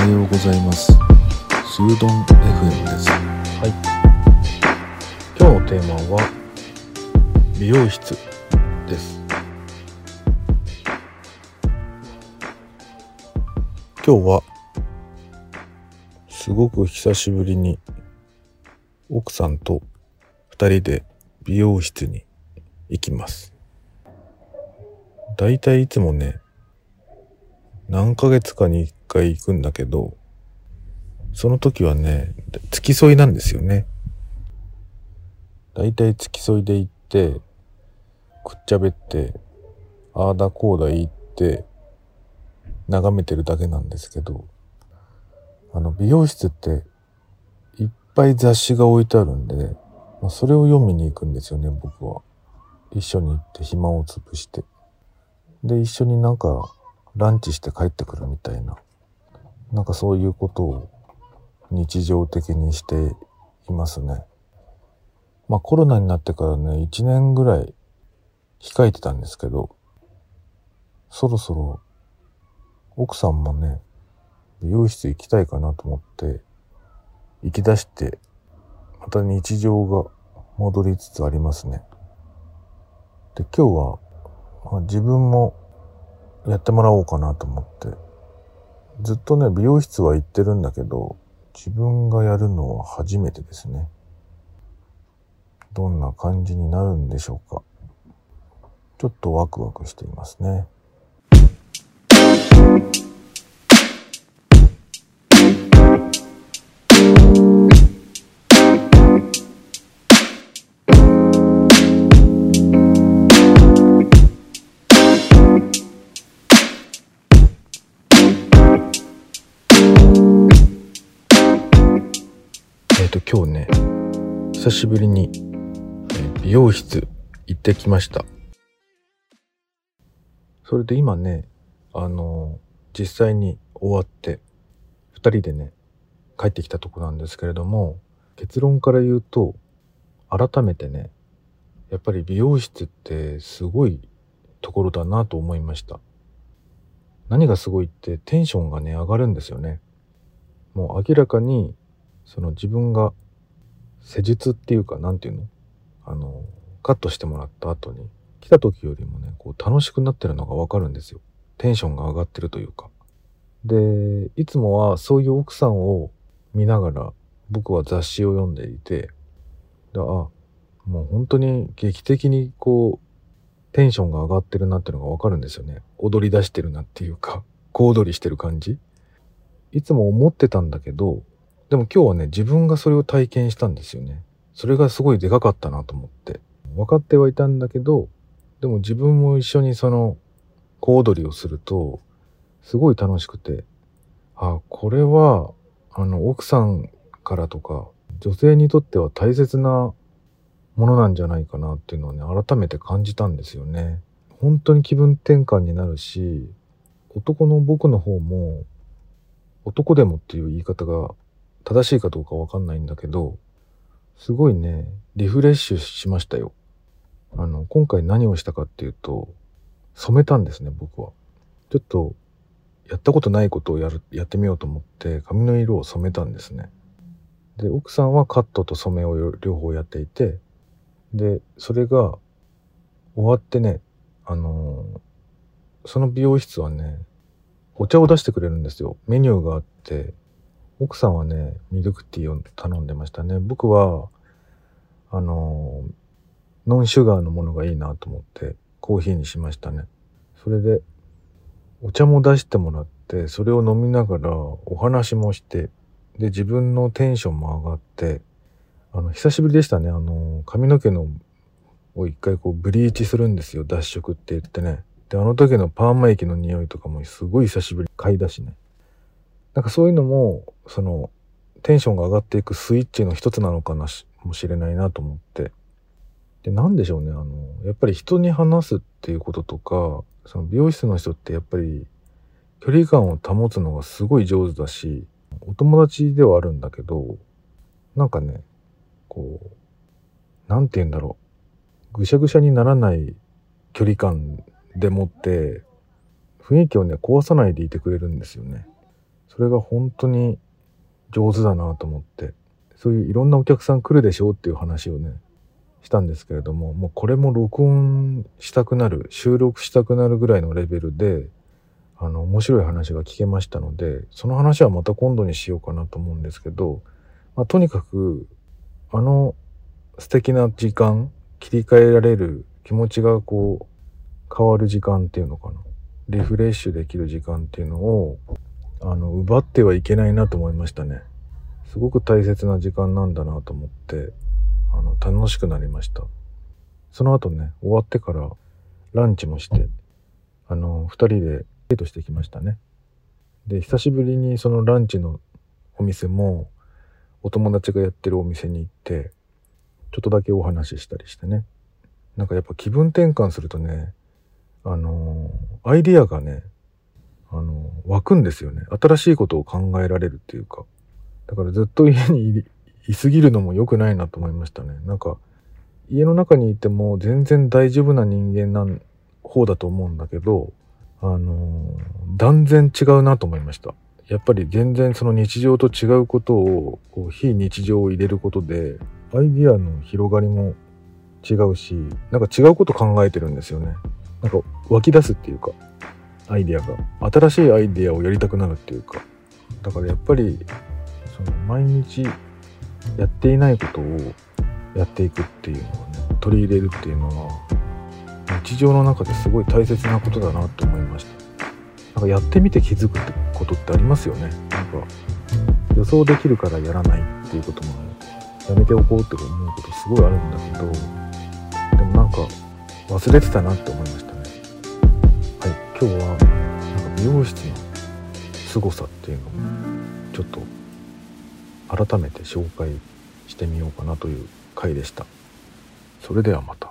はようございますスードン FM ですはい。今日のテーマは美容室です。今日はすごく久しぶりに奥さんと二人で美容室に行きます。だいたいいつもね、何ヶ月かに回行くんだけど、その時はね、付き添いなんですよね。だいたい付き添いで行って、くっちゃべって、ああだこうだ言って、眺めてるだけなんですけど、あの、美容室って、いっぱい雑誌が置いてあるんで、まあ、それを読みに行くんですよね、僕は。一緒に行って暇を潰して。で、一緒になんか、ランチして帰ってくるみたいな。なんかそういうことを日常的にしていますね。まあコロナになってからね、1年ぐらい控えてたんですけど、そろそろ奥さんもね、美容室行きたいかなと思って、行き出して、また日常が戻りつつありますね。で、今日は、まあ、自分もやってもらおうかなと思って、ずっとね、美容室は行ってるんだけど、自分がやるのは初めてですね。どんな感じになるんでしょうか。ちょっとワクワクしていますね。今日ね、久しぶりに、美容室行ってきました。それで今ね、あの実際に終わって、二人でね、帰ってきたとこなんですけれども、結論から言うと、改めてね、やっぱり美容室ってすごいところだなと思いました。何がすごいってテンションがね、上がるんですよね。もう明らかに、その自分が施術っていうか、なんていうの？あの、カットしてもらった後に、来た時よりもね、こう楽しくなってるのがわかるんですよ。テンションが上がってるというか。で、いつもはそういう奥さんを見ながら、僕は雑誌を読んでいて、であ、もう本当に劇的にこう、テンションが上がってるなっていうのがわかるんですよね。踊り出してるなっていうか、小躍りしてる感じ。いつも思ってたんだけど、でも今日はね、自分がそれを体験したんですよね。それがすごいでかかったなと思って。分かってはいたんだけど、でも自分も一緒にその、小踊りをすると、すごい楽しくて、あ、これは、あの、奥さんからとか、女性にとっては大切なものなんじゃないかなっていうのをね、改めて感じたんですよね。本当に気分転換になるし、男の僕の方も、男でもっていう言い方が正しいかどうかわかんないんだけど、すごいね、リフレッシュしましたよ。あの、今回何をしたかっていうと、染めたんですね、僕は。ちょっと、やったことないことをやる、やってみようと思って、髪の色を染めたんですね。で、奥さんはカットと染めを両方やっていて、で、それが終わってね、あのーその美容室はね、お茶を出してくれるんですよ。メニューがあって、奥さんはね、ミルクティーを頼んでましたね。僕は、あのノンシュガーのものがいいなと思って、コーヒーにしましたね。それで、お茶も出してもらって、それを飲みながらお話もして、で、自分のテンションも上がって、あの、久しぶりでしたね。あの、髪の毛の、を一回こう、ブリーチするんですよ。脱色って言ってね。で、あの時のパーマ液の匂いとかもすごい久しぶりに嗅いだしね。なんかそういうのも、その、テンションが上がっていくスイッチの一つなのかなし、もしれないなと思って。で、なんでしょうね。あの、やっぱり人に話すっていうこととか、その美容室の人ってやっぱり距離感を保つのがすごい上手だし、お友達ではあるんだけど、なんかね、こう、なんて言うんだろう。ぐしゃぐしゃにならない距離感でもって、雰囲気をね、壊さないでいてくれるんですよね。それが本当に上手だなと思ってそういういろんなお客さん来るでしょうっていう話をねしたんですけれどももうこれも録音したくなる収録したくなるぐらいのレベルであの面白い話が聞けましたのでその話はまた今度にしようかなと思うんですけど、まあ、とにかくあの素敵な時間切り替えられる気持ちがこう変わる時間っていうのかな。リフレッシュできる時間っていうのをあの奪ってはいけないなと思いましたね。すごく大切な時間なんだなと思ってあの楽しくなりました。その後ね終わってからランチもしてあの2人でデートしてきましたね。で久しぶりにそのランチのお店もお友達がやってるお店に行ってちょっとだけお話ししたりしてね。なんかやっぱ気分転換するとねあのアイディアがねあの湧くんですよね。新しいことを考えられるっていうか。だからずっと家にいすぎるのも良くないなと思いましたね。なんか家の中にいても全然大丈夫な人間な方だと思うんだけどあの断然違うなと思いました。やっぱり全然その日常と違うことをこう非日常を入れることでアイディアの広がりも違うしなんか違うこと考えてるんですよね。なんか湧き出すっていうか。アイディアが新しいアイディアをやりたくなるっていうかだからやっぱりその毎日やっていないことをやっていくっていうのをね取り入れるっていうのは日常の中ですごい大切なことだなって思いました。なんかやってみて気づくってことってありますよね。なんか予想できるからやらないっていうこともやめておこうって思うことすごいあるんだけどでもなんか忘れてたなって思いました。ねはい今日はなんか美容室の凄さっていうのをちょっと改めて紹介してみようかなという回でした。それではまた。